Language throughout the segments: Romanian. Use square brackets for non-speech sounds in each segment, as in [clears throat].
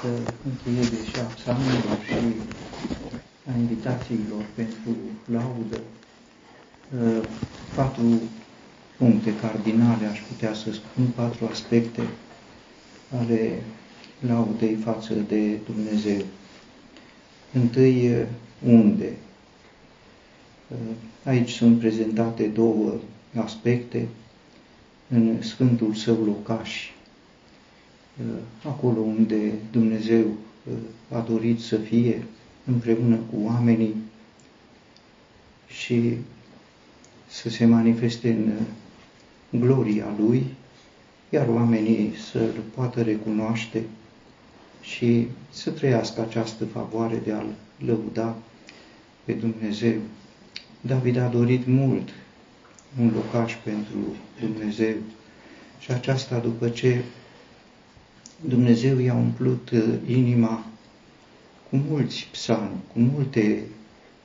această încheiere și a psalmilor și a invitațiilor pentru laudă, uh, patru puncte cardinale, aș putea să spun, patru aspecte ale laudei față de Dumnezeu. Întâi, uh, unde? Uh, aici sunt prezentate două aspecte în Sfântul Său locaș, acolo unde Dumnezeu a dorit să fie împreună cu oamenii și să se manifeste în gloria Lui, iar oamenii să-L poată recunoaște și să trăiască această favoare de a-L lăuda pe Dumnezeu. David a dorit mult un locaș pentru Dumnezeu și aceasta după ce Dumnezeu i-a umplut uh, inima cu mulți psalmi, cu multe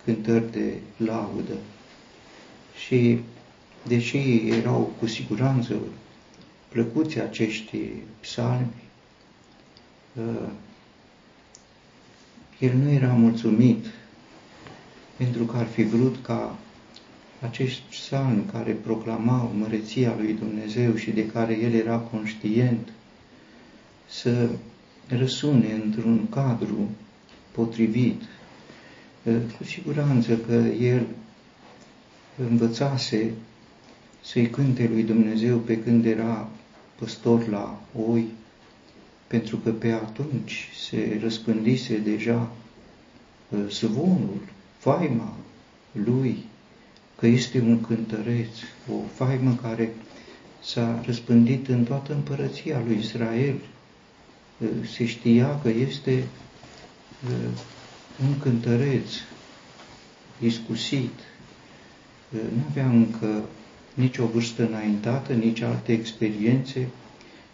cântări de laudă. Și deși erau cu siguranță plăcuți acești psalmi, uh, el nu era mulțumit pentru că ar fi vrut ca acești psalmi care proclamau măreția lui Dumnezeu și de care el era conștient, să răsune într-un cadru potrivit. Cu siguranță că el învățase să-i cânte lui Dumnezeu pe când era păstor la oi, pentru că pe atunci se răspândise deja zvonul, faima lui, că este un cântăreț, o faimă care s-a răspândit în toată împărăția lui Israel, se știa că este un cântăreț iscusit, nu avea încă nici o vârstă înaintată, nici alte experiențe,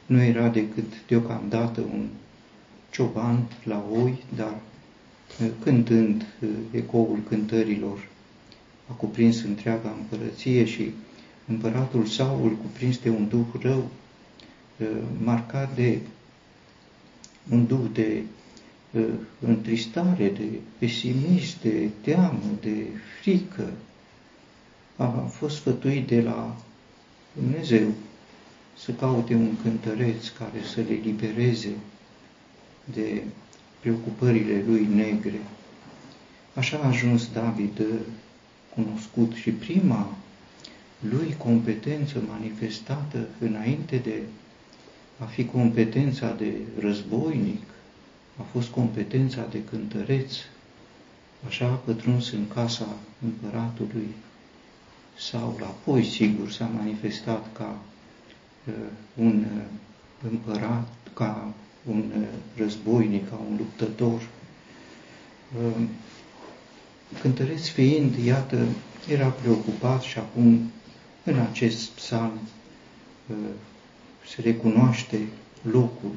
nu era decât deocamdată un cioban la oi, dar cântând ecoul cântărilor a cuprins întreaga împărăție și împăratul Saul, cuprins de un duh rău, marcat de un duh de uh, întristare, de pesimism, de teamă, de frică, a fost sfătuit de la Dumnezeu să caute un cântăreț care să le libereze de preocupările lui negre. Așa a ajuns David cunoscut și prima lui competență manifestată înainte de a fi competența de războinic, a fost competența de cântăreț, așa a pătruns în casa împăratului sau apoi, sigur, s-a manifestat ca uh, un uh, împărat, ca un uh, războinic, ca un luptător. Uh, cântăreț fiind, iată, era preocupat și acum în acest psalm uh, se recunoaște locul.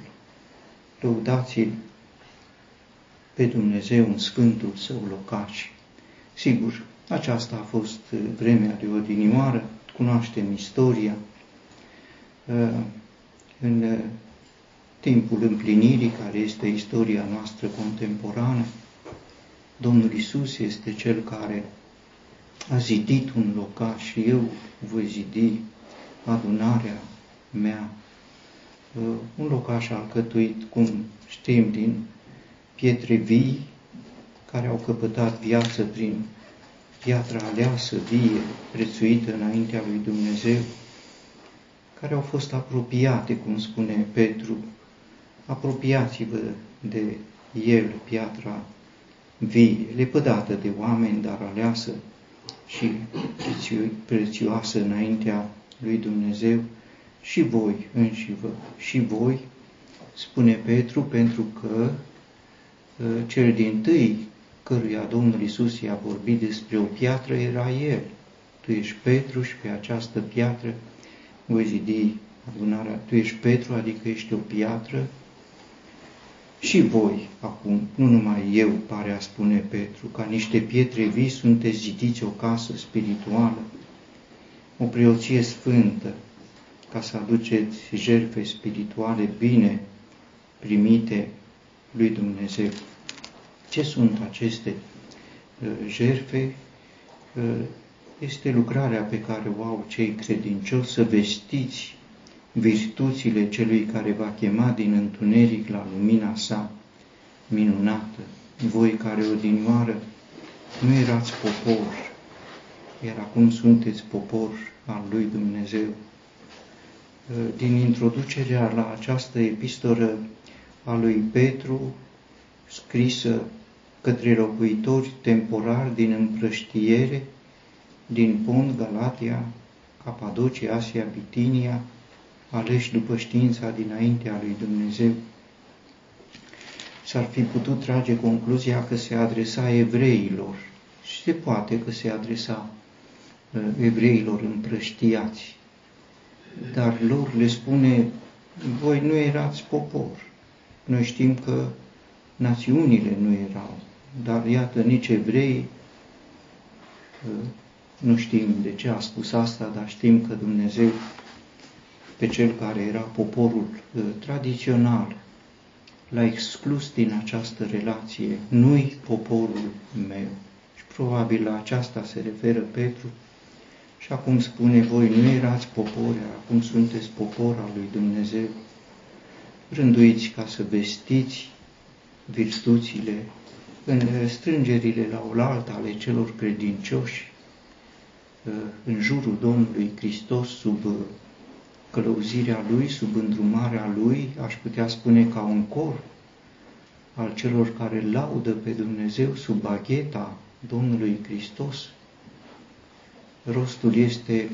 Lăudați-l pe Dumnezeu în Sfântul Său locaș. Sigur, aceasta a fost vremea de odinioară, cunoaștem istoria. În timpul împlinirii, care este istoria noastră contemporană, Domnul Isus este Cel care a zidit un locaș și eu voi zidi adunarea mea uh, un locaș alcătuit, cum știm, din pietre vii, care au căpătat viață prin piatra aleasă, vie, prețuită înaintea lui Dumnezeu, care au fost apropiate, cum spune Petru, apropiați-vă de el, piatra vie, lepădată de oameni, dar aleasă și prețioasă înaintea lui Dumnezeu, și voi înși vă, și voi, spune Petru, pentru că ă, cel din tâi căruia Domnul Isus i-a vorbit despre o piatră era El. Tu ești Petru și pe această piatră voi zidi adunarea. Tu ești Petru, adică ești o piatră și voi, acum, nu numai eu, pare a spune Petru, ca niște pietre vii sunteți zidiți o casă spirituală, o preoție sfântă, ca să aduceți jertfe spirituale bine primite lui Dumnezeu. Ce sunt aceste uh, jerfe? Uh, este lucrarea pe care o au cei credincioși să vestiți virtuțile celui care va chema din întuneric la lumina sa minunată. Voi care odinioară nu erați popor, iar acum sunteți popor al lui Dumnezeu. Din introducerea la această epistolă a lui Petru, scrisă către locuitori temporari din împrăștiere, din Pont, Galatia, Capadocia, Asia, Bitinia, aleși după știința dinaintea lui Dumnezeu, s-ar fi putut trage concluzia că se adresa evreilor și se poate că se adresa uh, evreilor împrăștiați. Dar lor le spune, voi nu erați popor. Noi știm că națiunile nu erau, dar iată, nici evrei, uh, nu știm de ce a spus asta, dar știm că Dumnezeu pe cel care era poporul uh, tradițional, l-a exclus din această relație, nu-i poporul meu. Și probabil la aceasta se referă Petru și acum spune, voi nu erați popor, acum sunteți popor al lui Dumnezeu. Rânduiți ca să vestiți virtuțile în strângerile la oaltă ale celor credincioși, uh, în jurul Domnului Hristos, sub călăuzirea Lui, sub îndrumarea Lui, aș putea spune ca un cor al celor care laudă pe Dumnezeu sub bagheta Domnului Hristos. Rostul este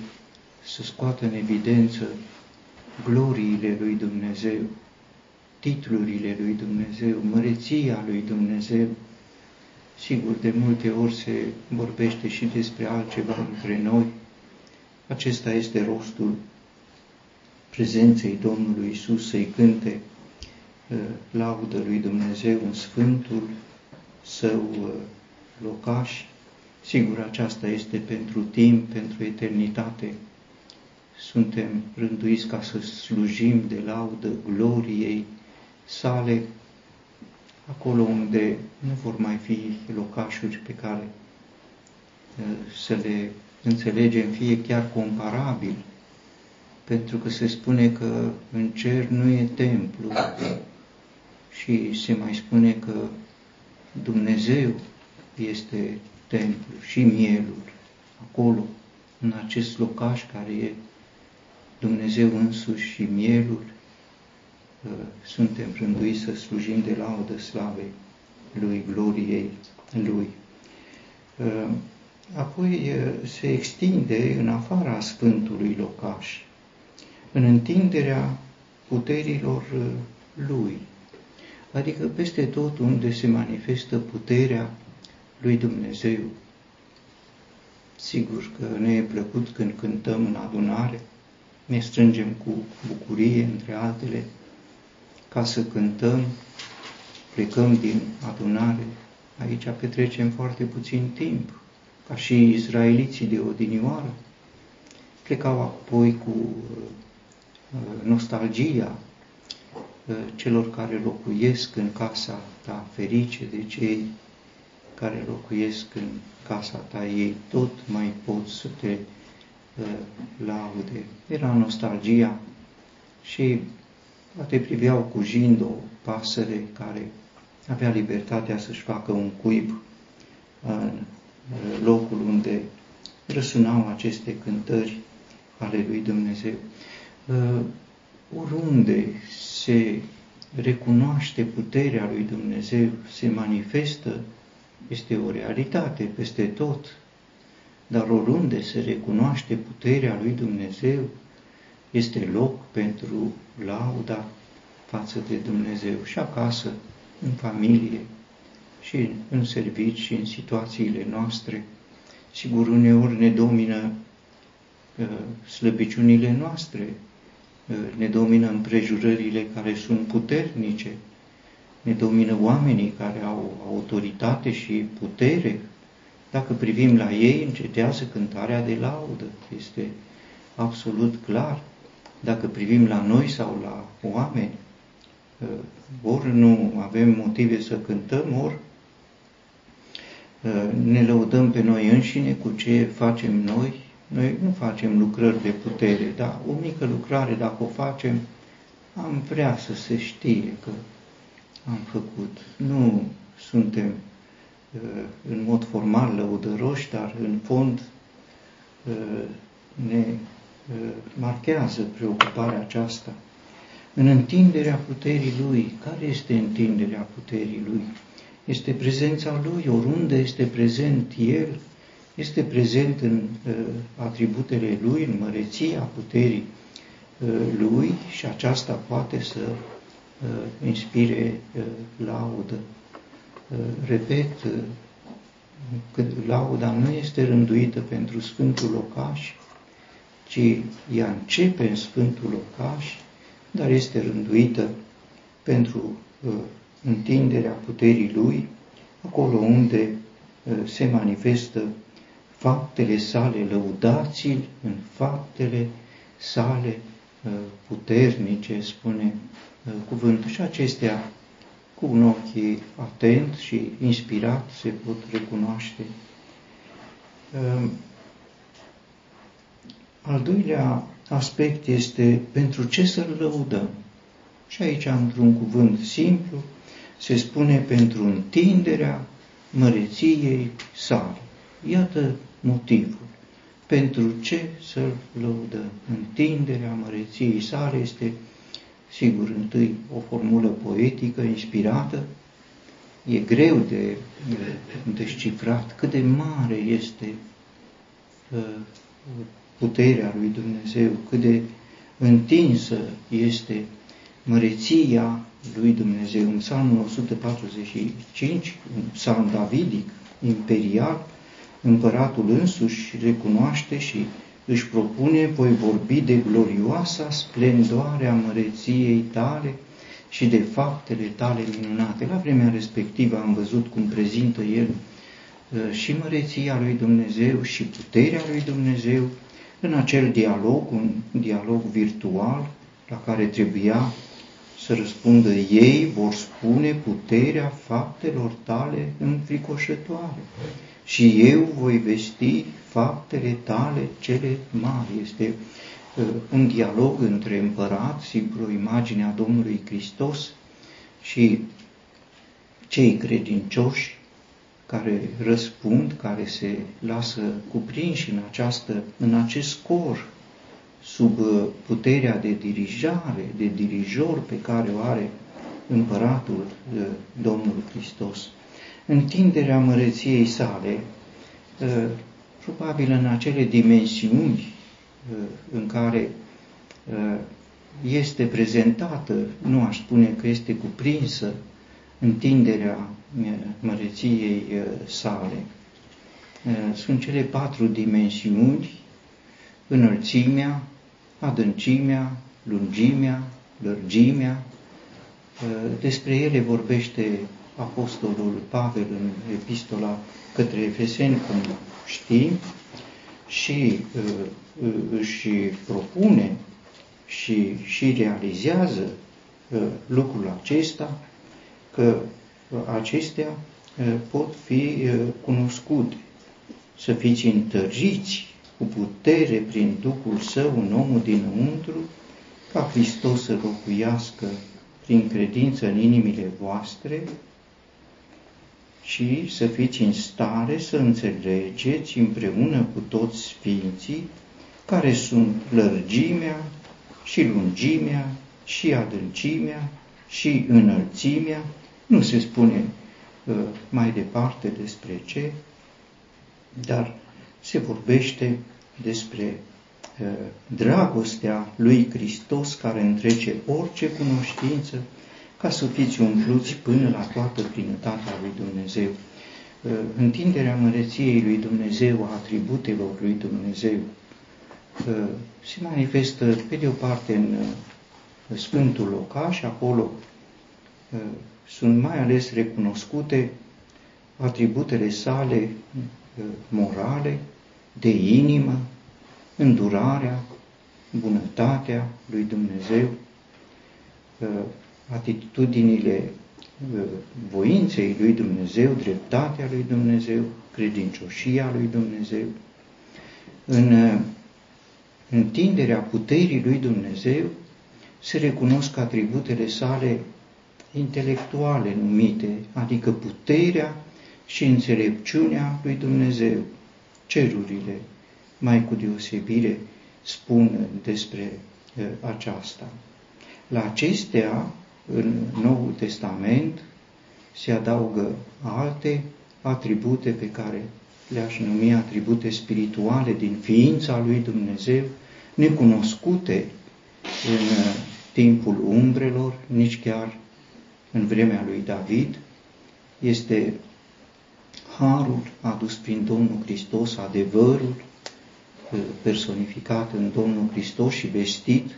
să scoată în evidență gloriile lui Dumnezeu, titlurile lui Dumnezeu, măreția lui Dumnezeu. Sigur, de multe ori se vorbește și despre altceva între noi. Acesta este rostul prezenței Domnului Isus să-i cânte uh, laudă lui Dumnezeu în Sfântul său uh, locaș. Sigur, aceasta este pentru timp, pentru eternitate. Suntem rânduiți ca să slujim de laudă gloriei sale, acolo unde nu vor mai fi locașuri pe care uh, să le înțelegem, fie chiar comparabil pentru că se spune că în cer nu e templu și se mai spune că Dumnezeu este templu și mielul, acolo, în acest locaș care e Dumnezeu însuși și mielul, uh, suntem rânduiți să slujim de laudă slavei Lui, gloriei Lui. Uh, apoi uh, se extinde în afara Sfântului locaș în întinderea puterilor uh, Lui, adică peste tot unde se manifestă puterea lui Dumnezeu. Sigur că ne e plăcut când cântăm în adunare, ne strângem cu bucurie, între altele, ca să cântăm, plecăm din adunare, aici petrecem foarte puțin timp, ca și izraeliții de odinioară, plecau apoi cu uh, Uh, nostalgia uh, celor care locuiesc în casa ta, ferice de cei care locuiesc în casa ta, ei tot mai pot să te uh, laude. Era nostalgia și poate priveau cu jind o pasăre care avea libertatea să-și facă un cuib în locul unde răsunau aceste cântări ale lui Dumnezeu oriunde se recunoaște puterea lui Dumnezeu, se manifestă, este o realitate peste tot. Dar oriunde se recunoaște puterea lui Dumnezeu, este loc pentru lauda față de Dumnezeu și acasă, în familie, și în servici și în situațiile noastre. Sigur, uneori ne domină uh, slăbiciunile noastre, ne domină împrejurările care sunt puternice, ne domină oamenii care au autoritate și putere. Dacă privim la ei, încetează cântarea de laudă. Este absolut clar. Dacă privim la noi sau la oameni, ă, ori nu avem motive să cântăm, ori uh, ne lăudăm pe noi înșine cu ce facem noi. Noi nu facem lucrări de putere, dar o mică lucrare, dacă o facem, am vrea să se știe că am făcut. Nu suntem uh, în mod formal lăudăroși, dar în fond ne marchează preocuparea aceasta în întinderea puterii Lui. Care este întinderea puterii Lui? Este prezența Lui, oriunde este prezent El, este prezent în uh, atributele Lui, în măreția puterii uh, Lui și aceasta poate să uh, inspire uh, laudă. Uh, repet, uh, că lauda nu este rânduită pentru Sfântul Locaș, ci ea începe în Sfântul Locaș dar este rânduită pentru uh, întinderea puterii Lui, acolo unde uh, se manifestă faptele sale, lăudați în faptele sale uh, puternice, spune uh, cuvântul. Și acestea, cu un ochi atent și inspirat, se pot recunoaște. Uh, al doilea aspect este pentru ce să-L lăudăm. Și aici, într-un cuvânt simplu, se spune pentru întinderea măreției sale. Iată motivul. Pentru ce să-L lăudăm? Întinderea măreției sale este, sigur, întâi o formulă poetică, inspirată, e greu de descifrat cât de mare este uh, puterea lui Dumnezeu, cât de întinsă este măreția lui Dumnezeu. În psalmul 145, un psalm davidic, imperial, împăratul însuși recunoaște și își propune, voi vorbi de glorioasa splendoare a măreției tale și de faptele tale minunate. La vremea respectivă am văzut cum prezintă el uh, și măreția lui Dumnezeu și puterea lui Dumnezeu, în acel dialog, un dialog virtual la care trebuia să răspundă ei, vor spune puterea faptelor tale înfricoșătoare și eu voi vesti faptele tale cele mari. Este uh, un dialog între împărat, sigur, o imagine a Domnului Hristos și cei credincioși care răspund, care se lasă cuprinși în, această, în acest cor, sub uh, puterea de dirijare, de dirijor pe care o are împăratul uh, Domnul Hristos. Întinderea măreției sale, uh, probabil în acele dimensiuni în care este prezentată, nu aș spune că este cuprinsă întinderea măreției sale. Sunt cele patru dimensiuni, înălțimea, adâncimea, lungimea, lărgimea. Despre ele vorbește Apostolul Pavel în epistola către Efeseni, cum știm, și își propune și, și realizează lucrul acesta că acestea pot fi cunoscute, să fiți întăriți cu putere prin Duhul Său în omul dinăuntru, ca Hristos să locuiască prin credință în inimile voastre și să fiți în stare să înțelegeți împreună cu toți Sfinții care sunt lărgimea și lungimea și adâncimea și înălțimea. Nu se spune uh, mai departe despre ce, dar se vorbește despre uh, dragostea lui Hristos care întrece orice cunoștință ca să fiți umpluți până la toată plinătatea lui Dumnezeu. Uh, întinderea măreției lui Dumnezeu, a atributelor lui Dumnezeu, uh, se manifestă pe de o parte în uh, Sfântul Locaș, acolo uh, sunt mai ales recunoscute atributele sale uh, morale, de inimă, îndurarea, bunătatea lui Dumnezeu. Uh, atitudinile uh, voinței lui Dumnezeu, dreptatea lui Dumnezeu, credincioșia lui Dumnezeu, în uh, întinderea puterii lui Dumnezeu se recunosc atributele sale intelectuale numite, adică puterea și înțelepciunea lui Dumnezeu. Cerurile, mai cu deosebire, spun despre uh, aceasta. La acestea, în Noul Testament, se adaugă alte atribute pe care le-aș numi atribute spirituale din ființa lui Dumnezeu, necunoscute în uh, timpul umbrelor, nici chiar în vremea lui David, este harul adus prin Domnul Hristos, adevărul uh, personificat în Domnul Hristos și vestit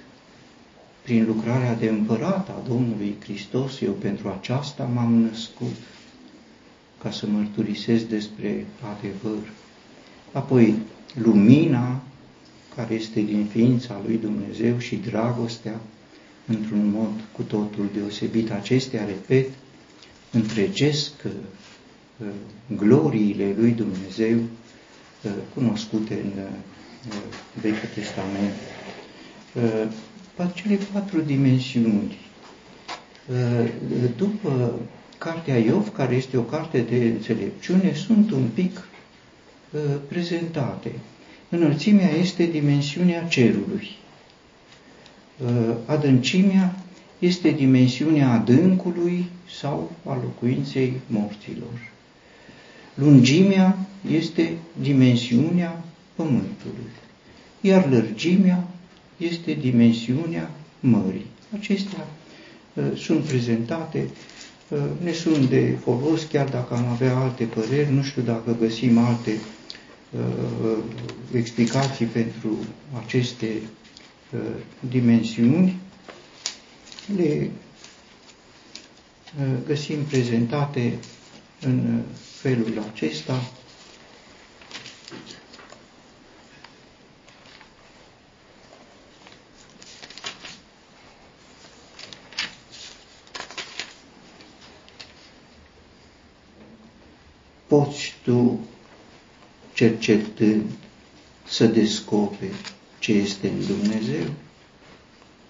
prin lucrarea de împărat a Domnului Hristos, eu pentru aceasta m-am născut, ca să mărturisesc despre adevăr. Apoi, lumina, care este din ființa lui Dumnezeu și dragostea, într-un mod cu totul deosebit. Acestea, repet, întregesc uh, gloriile lui Dumnezeu uh, cunoscute în uh, Vechiul Testament. Cele patru dimensiuni. După cartea Iov, care este o carte de înțelepciune, sunt un pic prezentate. Înălțimea este dimensiunea cerului. Uh, adâncimea este dimensiunea adâncului sau a locuinței morților. Lungimea este dimensiunea pământului, iar lărgimea este dimensiunea mării. Acestea uh, sunt prezentate, uh, ne sunt de folos, chiar dacă am avea alte păreri, nu știu dacă găsim alte uh, explicații pentru aceste Uh, dimensiuni le uh, găsim prezentate în felul acesta. Poți tu, cercetând, să descoperi ce este în Dumnezeu,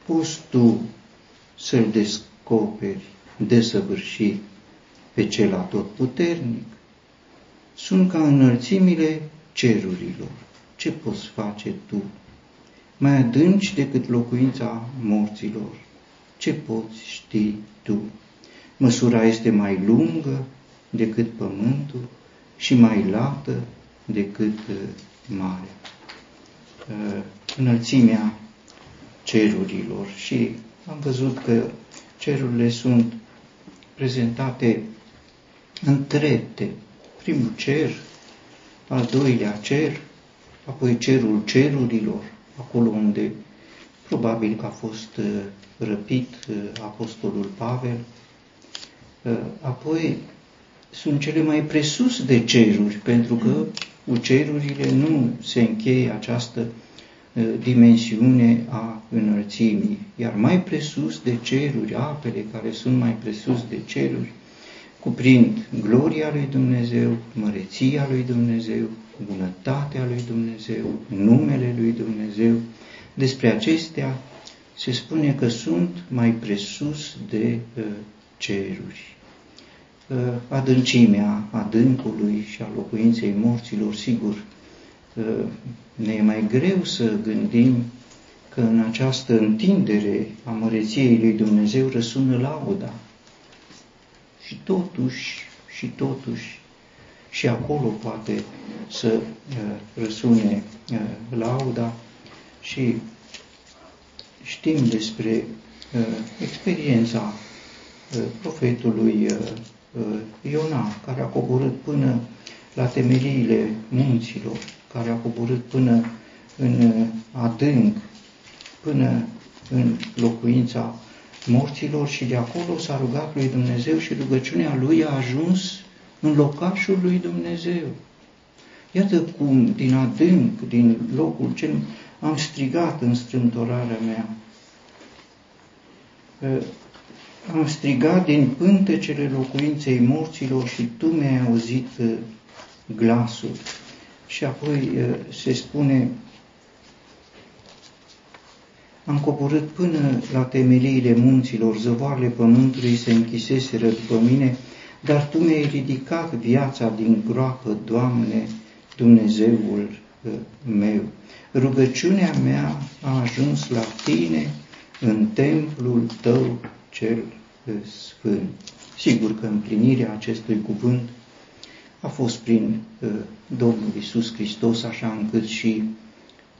poți tu să-L descoperi desăvârșit pe cel atotputernic. Sunt ca înălțimile cerurilor. Ce poți face tu? Mai adânci decât locuința morților. Ce poți ști tu? Măsura este mai lungă decât pământul și mai lată decât uh, marea. Uh, înălțimea cerurilor și am văzut că cerurile sunt prezentate în trepte. Primul cer, al doilea cer, apoi cerul cerurilor, acolo unde probabil că a fost uh, răpit uh, apostolul Pavel. Apoi sunt cele mai presus de ceruri, pentru că cu cerurile nu se încheie această uh, dimensiune a înălțimii, iar mai presus de ceruri, apele care sunt mai presus de ceruri, cuprind gloria lui Dumnezeu, măreția lui Dumnezeu, bunătatea lui Dumnezeu, numele lui Dumnezeu. Despre acestea se spune că sunt mai presus de uh, ceruri adâncimea adâncului și a locuinței morților, sigur, ne e mai greu să gândim că în această întindere a măreției lui Dumnezeu răsună lauda. Și totuși, și totuși, și acolo poate să răsune lauda și știm despre experiența profetului Uh, Iona, care a coborât până la temeliile munților, care a coborât până în uh, adânc, până în locuința morților și de acolo s-a rugat lui Dumnezeu și rugăciunea lui a ajuns în locașul lui Dumnezeu. Iată cum din adânc, din locul cel am strigat în strâmtorarea mea. Uh, am strigat din pântecele locuinței morților și tu mi-ai auzit uh, glasul. Și apoi uh, se spune, am coborât până la temeliile munților, zăvoarele pământului se închiseseră după mine, dar Tu mi-ai ridicat viața din groapă, Doamne, Dumnezeul uh, meu. Rugăciunea mea a ajuns la Tine în templul Tău cel uh, sfânt. Sigur că împlinirea acestui cuvânt a fost prin uh, Domnul Isus Hristos, așa încât și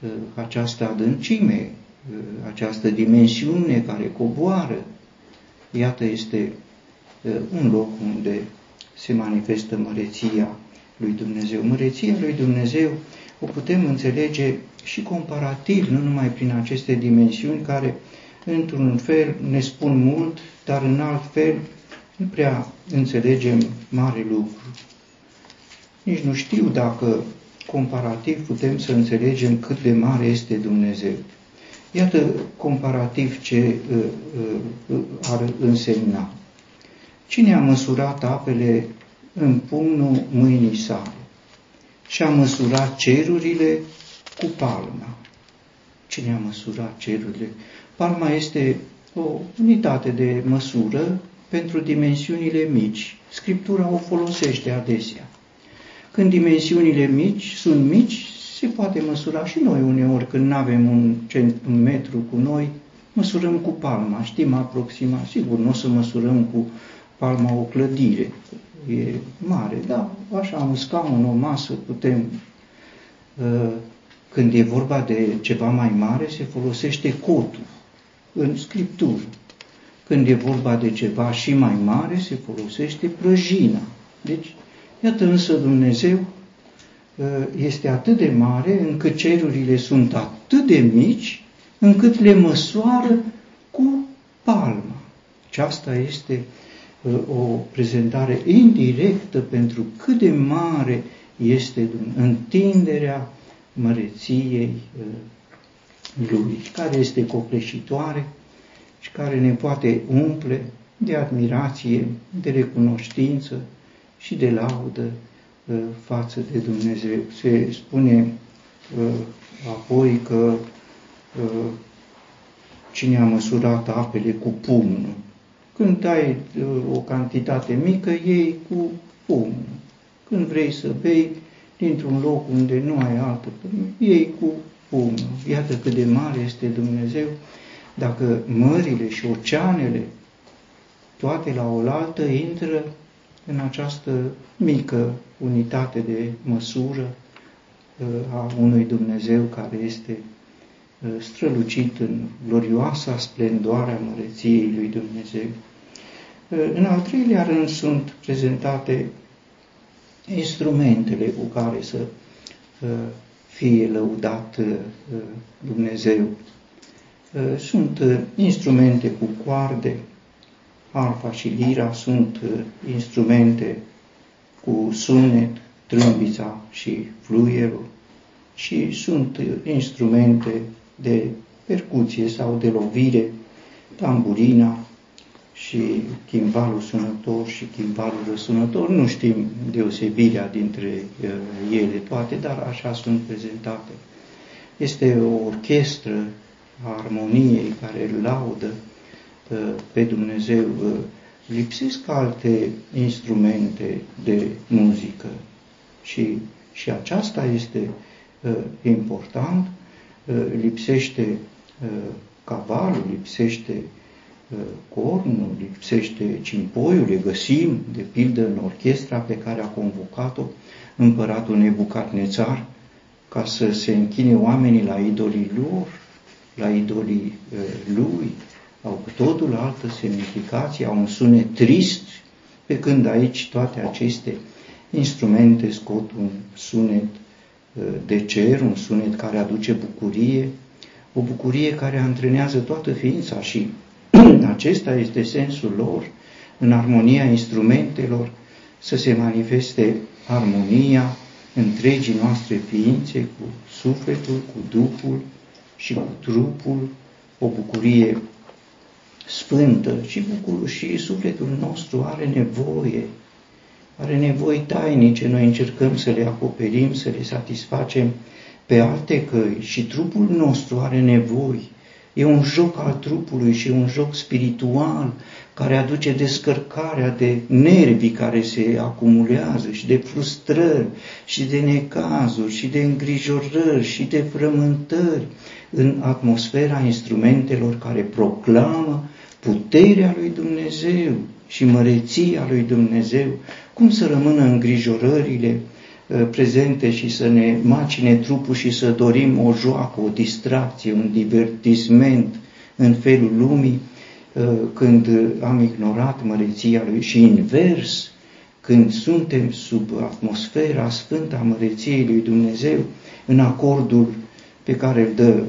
uh, această adâncime, uh, această dimensiune care coboară, iată, este uh, un loc unde se manifestă măreția lui Dumnezeu. Măreția lui Dumnezeu o putem înțelege și comparativ, nu numai prin aceste dimensiuni care, într-un fel, ne spun mult, dar în alt fel nu prea înțelegem mare lucru. Nici nu știu dacă comparativ putem să înțelegem cât de mare este Dumnezeu. Iată comparativ ce uh, uh, ar însemna. Cine a măsurat apele în pumnul mâinii sale și a măsurat cerurile cu palma? Cine a măsurat cerurile? Palma este o unitate de măsură pentru dimensiunile mici. Scriptura o folosește adesea. Când dimensiunile mici sunt mici, se poate măsura și noi uneori când nu avem un, un metru cu noi, măsurăm cu palma, știm aproximat. Sigur, nu o să măsurăm cu palma o clădire, e mare, dar așa un scaun, o masă putem. Uh, când e vorba de ceva mai mare, se folosește cotul în scriptură. Când e vorba de ceva și mai mare, se folosește prăjina. Deci, Iată însă Dumnezeu uh, este atât de mare încât cerurile sunt atât de mici încât le măsoară cu palma. Și asta este uh, o prezentare indirectă pentru cât de mare este întinderea măreției uh, Lui, care este copleșitoare și care ne poate umple de admirație, de recunoștință, și de laudă uh, față de Dumnezeu. Se spune uh, apoi că uh, cine a măsurat apele cu pumnul. Când ai o cantitate mică, iei cu pumnul. Când vrei să bei dintr-un loc unde nu ai altă pumnă, iei cu pumnul. Iată cât de mare este Dumnezeu. Dacă mările și oceanele toate la oaltă intră în această mică unitate de măsură uh, a unui Dumnezeu care este uh, strălucit în glorioasa splendoare a măreției lui Dumnezeu. Uh, în al treilea rând sunt prezentate instrumentele cu care să fie lăudat Dumnezeu. Sunt instrumente cu coarde, arfa și lira sunt uh, instrumente cu sunet, trâmbița și fluierul și sunt uh, instrumente de percuție sau de lovire, tamburina și chimbalul sunător și chimbalul răsunător. Nu știm deosebirea dintre uh, ele toate, dar așa sunt prezentate. Este o orchestră a armoniei care laudă pe Dumnezeu, lipsesc alte instrumente de muzică și, și aceasta este important, lipsește cavalul, lipsește cornul, lipsește cimpoiul, le găsim, de pildă, în orchestra pe care a convocat-o împăratul Nebucadnețar, ca să se închine oamenii la idolii lor, la idolii lui, au cu totul altă semnificație, au un sunet trist, pe când aici toate aceste instrumente scot un sunet uh, de cer, un sunet care aduce bucurie, o bucurie care antrenează toată ființa și [clears throat] acesta este sensul lor, în armonia instrumentelor, să se manifeste armonia întregii noastre ființe cu sufletul, cu Duhul și cu trupul, o bucurie sfântă și, bucur, și sufletul nostru are nevoie, are nevoi tainice, noi încercăm să le acoperim, să le satisfacem pe alte căi și trupul nostru are nevoi. E un joc al trupului și un joc spiritual care aduce descărcarea de nervi care se acumulează și de frustrări și de necazuri și de îngrijorări și de frământări în atmosfera instrumentelor care proclamă puterea lui Dumnezeu și măreția lui Dumnezeu, cum să rămână îngrijorările uh, prezente și să ne macine trupul și să dorim o joacă, o distracție, un divertisment în felul lumii, uh, când am ignorat măreția lui și invers, când suntem sub atmosfera sfântă a măreției lui Dumnezeu, în acordul pe care îl dă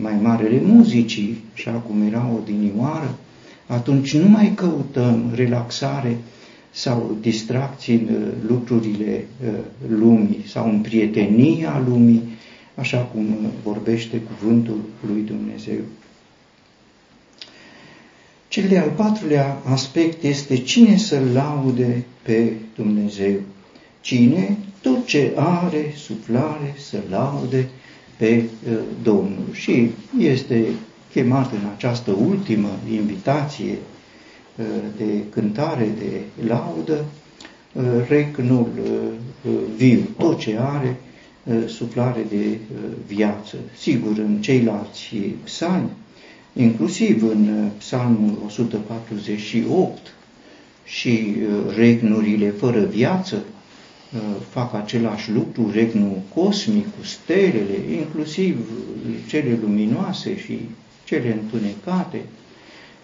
mai marele muzicii, așa cum era odinioară, atunci nu mai căutăm relaxare sau distracții în uh, lucrurile uh, lumii sau în prietenia lumii, așa cum vorbește cuvântul lui Dumnezeu. Cel de-al patrulea aspect este cine să laude pe Dumnezeu. Cine, tot ce are suflare, să laude pe uh, Domnul. Și este chemat în această ultimă invitație uh, de cântare, de laudă, uh, regnul uh, viu, tot ce are suflare de viață. Sigur, în ceilalți psalmi, inclusiv în psalmul 148 și regnurile fără viață, fac același lucru, regnul cosmic cu stelele, inclusiv cele luminoase și cele întunecate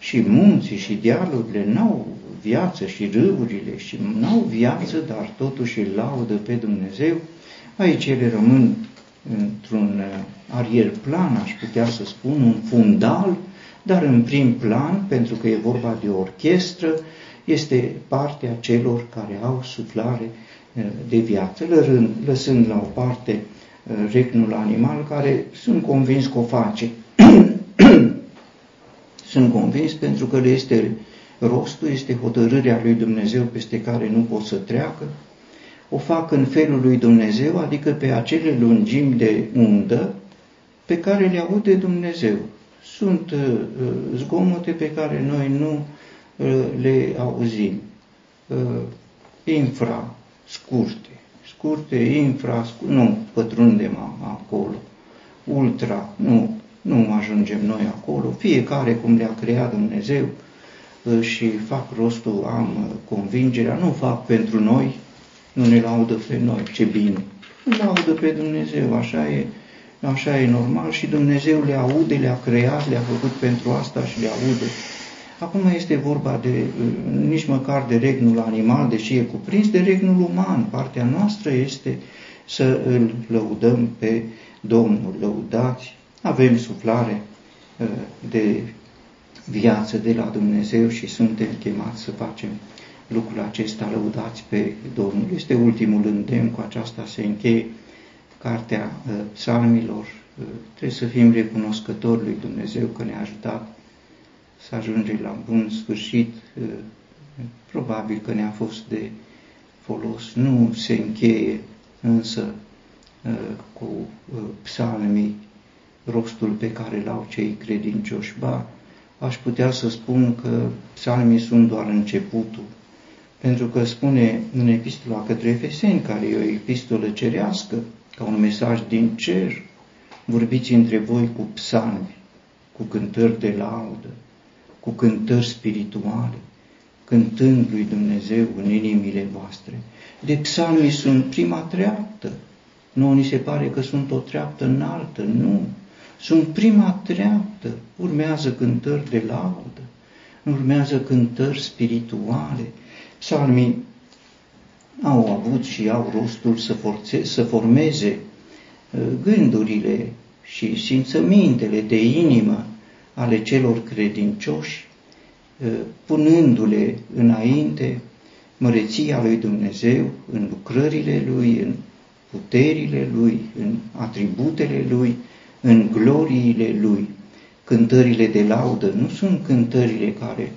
și munții și dealurile n-au viață și râurile și n-au viață, dar totuși îl laudă pe Dumnezeu. Aici ele rămân într-un uh, arier plan, aș putea să spun, un fundal, dar în prim plan, pentru că e vorba de o orchestră, este partea celor care au suflare uh, de viață, lăsând la o parte uh, regnul animal, care sunt convins că o face Sunt convins pentru că le este rostul, este hotărârea lui Dumnezeu peste care nu pot să treacă. O fac în felul lui Dumnezeu, adică pe acele lungimi de undă pe care le aude Dumnezeu. Sunt uh, uh zgomote pe care noi nu uh, le auzim. Uh, infra, scurte, scurte, infra, scurte, nu pătrundem acolo. Ultra, nu, nu ajungem noi acolo, fiecare cum le-a creat Dumnezeu și fac rostul, am convingerea, nu fac pentru noi, nu ne laudă pe noi, ce bine. Nu laudă pe Dumnezeu, așa e, așa e normal și Dumnezeu le aude, le-a creat, le-a făcut pentru asta și le aude. Acum este vorba de, nici măcar de regnul animal, deși e cuprins, de regnul uman. Partea noastră este să îl lăudăm pe Domnul. Lăudați avem suflare uh, de viață de la Dumnezeu și suntem chemați să facem lucrul acesta, lăudați pe Domnul. Este ultimul îndemn, cu aceasta se încheie cartea uh, psalmilor. Uh, trebuie să fim recunoscători lui Dumnezeu că ne-a ajutat să ajungem la bun sfârșit. Probabil că ne-a fost de folos. Nu se încheie însă cu psalmii rostul pe care l-au cei credincioși. Ba, aș putea să spun că psalmii sunt doar începutul, pentru că spune în epistola către Efeseni, care e o epistolă cerească, ca un mesaj din cer, vorbiți între voi cu psalmi, cu cântări de laudă, cu cântări spirituale, cântând lui Dumnezeu în inimile voastre. De psalmii sunt prima treaptă. Nu ni se pare că sunt o treaptă înaltă, nu sunt prima treaptă, urmează cântări de laudă, urmează cântări spirituale. Psalmii au avut și au rostul să, forțe, să formeze uh, gândurile și simțămintele de inimă ale celor credincioși, uh, punându-le înainte măreția lui Dumnezeu în lucrările Lui, în puterile Lui, în atributele Lui, în gloriile Lui. cântările de laudă nu sunt cântările care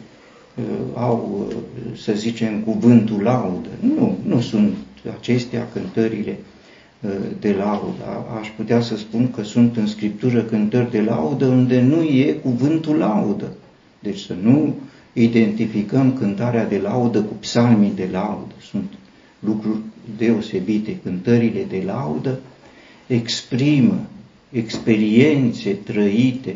uh, au, uh, să zicem, cuvântul laudă. Nu, nu sunt acestea cântările uh, de laudă. Aș putea să spun că sunt în Scriptură cântări de laudă unde nu e cuvântul laudă. Deci să nu identificăm cântarea de laudă cu psalmii de laudă. Sunt lucruri deosebite. Cântările de laudă exprimă experiențe trăite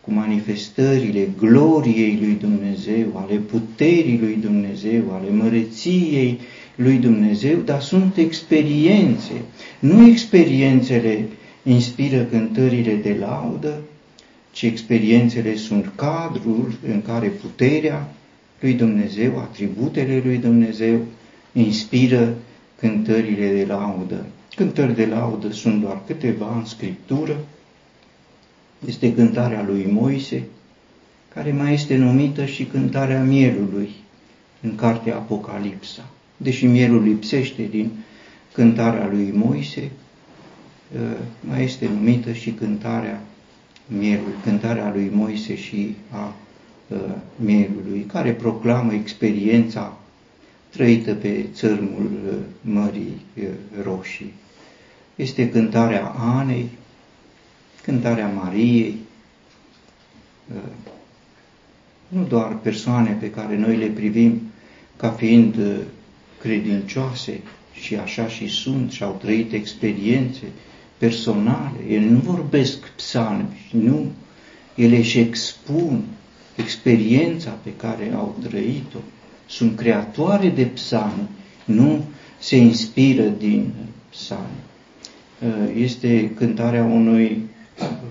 cu manifestările gloriei lui Dumnezeu, ale puterii lui Dumnezeu, ale măreției lui Dumnezeu, dar sunt experiențe. Nu experiențele inspiră cântările de laudă, ci experiențele sunt cadrul în care puterea lui Dumnezeu, atributele lui Dumnezeu, inspiră cântările de laudă. Cântări de laudă sunt doar câteva în Scriptură. Este cântarea lui Moise, care mai este numită și cântarea mielului în cartea Apocalipsa. Deși mielul lipsește din cântarea lui Moise, ă, mai este numită și cântarea mielului, cântarea lui Moise și a ă, mielului, care proclamă experiența trăită pe țărmul ă, Mării Roșii este cântarea Anei, cântarea Mariei, uh, nu doar persoane pe care noi le privim ca fiind uh, credincioase și așa și sunt și au trăit experiențe personale. Ele nu vorbesc psalmi, nu, ele își expun experiența pe care au trăit-o. Sunt creatoare de psalmi, nu se inspiră din psalmi. Uh, este cântarea unui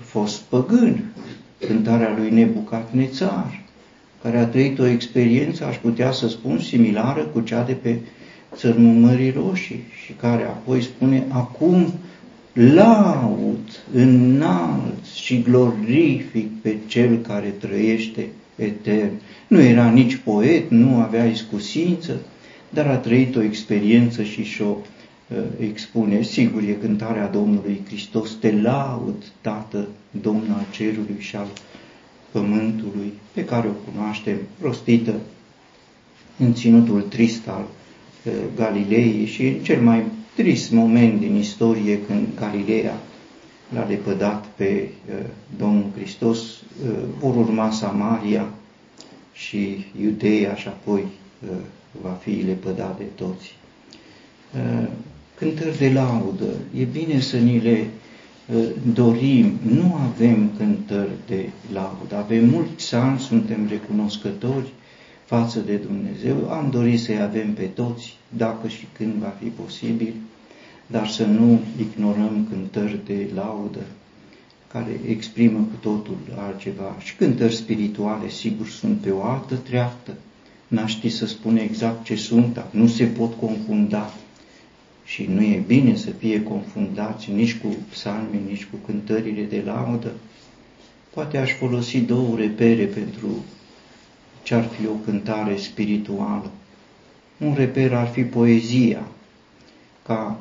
fost păgân, cântarea lui Nebucadnețar, care a trăit o experiență, aș putea să spun, similară cu cea de pe țărmul Mării Roșii și care apoi spune, acum laud, înalt și glorific pe cel care trăiește etern. Nu era nici poet, nu avea iscusință, dar a trăit o experiență și și-o Uh, expune, sigur, e cântarea Domnului Hristos, te laud, Tată, Domnul al cerului și al pământului, pe care o cunoaștem, rostită în ținutul trist al uh, Galilei și în cel mai trist moment din istorie când Galileea l-a lepădat pe uh, Domnul Hristos, vor urma Samaria și Iudeea și apoi va fi lepădat de toți cântări de laudă. E bine să ni le uh, dorim. Nu avem cântări de laudă. Avem mulți ani, suntem recunoscători față de Dumnezeu. Am dorit să-i avem pe toți, dacă și când va fi posibil, dar să nu ignorăm cântări de laudă care exprimă cu totul altceva. Și cântări spirituale, sigur, sunt pe o altă treaptă. N-aș ști să spune exact ce sunt, dar nu se pot confunda și nu e bine să fie confundați nici cu psalmii, nici cu cântările de laudă, poate aș folosi două repere pentru ce ar fi o cântare spirituală. Un reper ar fi poezia, ca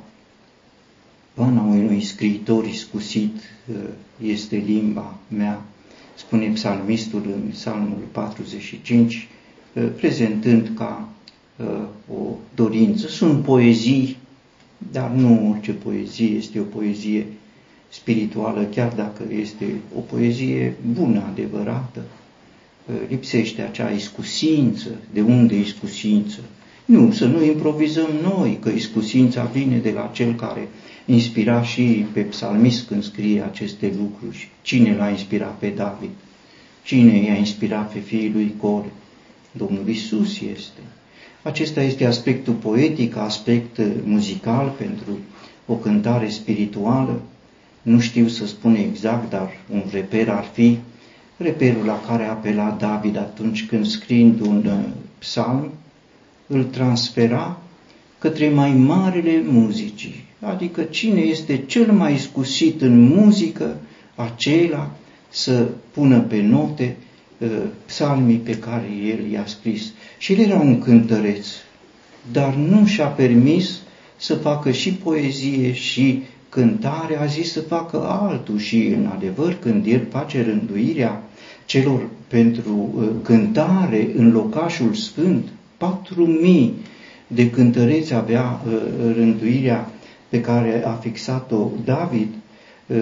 pana unui scriitor iscusit uh, este limba mea, spune psalmistul în psalmul 45, uh, prezentând ca uh, o dorință. Sunt poezii dar nu orice poezie este o poezie spirituală, chiar dacă este o poezie bună, adevărată. Lipsește acea iscusință. De unde iscusință? Nu, să nu improvizăm noi, că iscusința vine de la cel care inspira și pe psalmist când scrie aceste lucruri. Cine l-a inspirat pe David? Cine i-a inspirat pe fiii lui Core? Domnul Isus este. Acesta este aspectul poetic, aspect muzical pentru o cântare spirituală. Nu știu să spun exact, dar un reper ar fi reperul la care apela David atunci când scriind un uh, psalm, îl transfera către mai marele muzicii, adică cine este cel mai scusit în muzică, acela să pună pe note uh, psalmii pe care el i-a scris. Și el era un cântăreț, dar nu și-a permis să facă și poezie și cântare, a zis să facă altul și, în adevăr, când el face rânduirea celor pentru uh, cântare în locașul sfânt, patru mii de cântăreți avea uh, rânduirea pe care a fixat-o David, uh,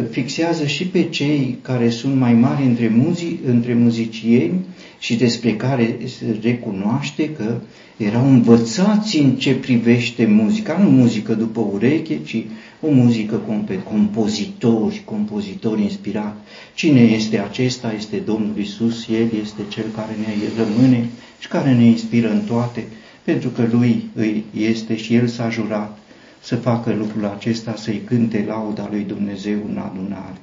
fixează și pe cei care sunt mai mari între, muzi, între muzicieni și despre care se recunoaște că erau învățați în ce privește muzica, nu muzică după ureche, ci o muzică compozitori, compozitori inspirat. Cine este acesta? Este Domnul Isus, El este Cel care ne rămâne și care ne inspiră în toate, pentru că Lui îi este și El s-a jurat să facă lucrul acesta, să-i cânte lauda lui Dumnezeu în adunare.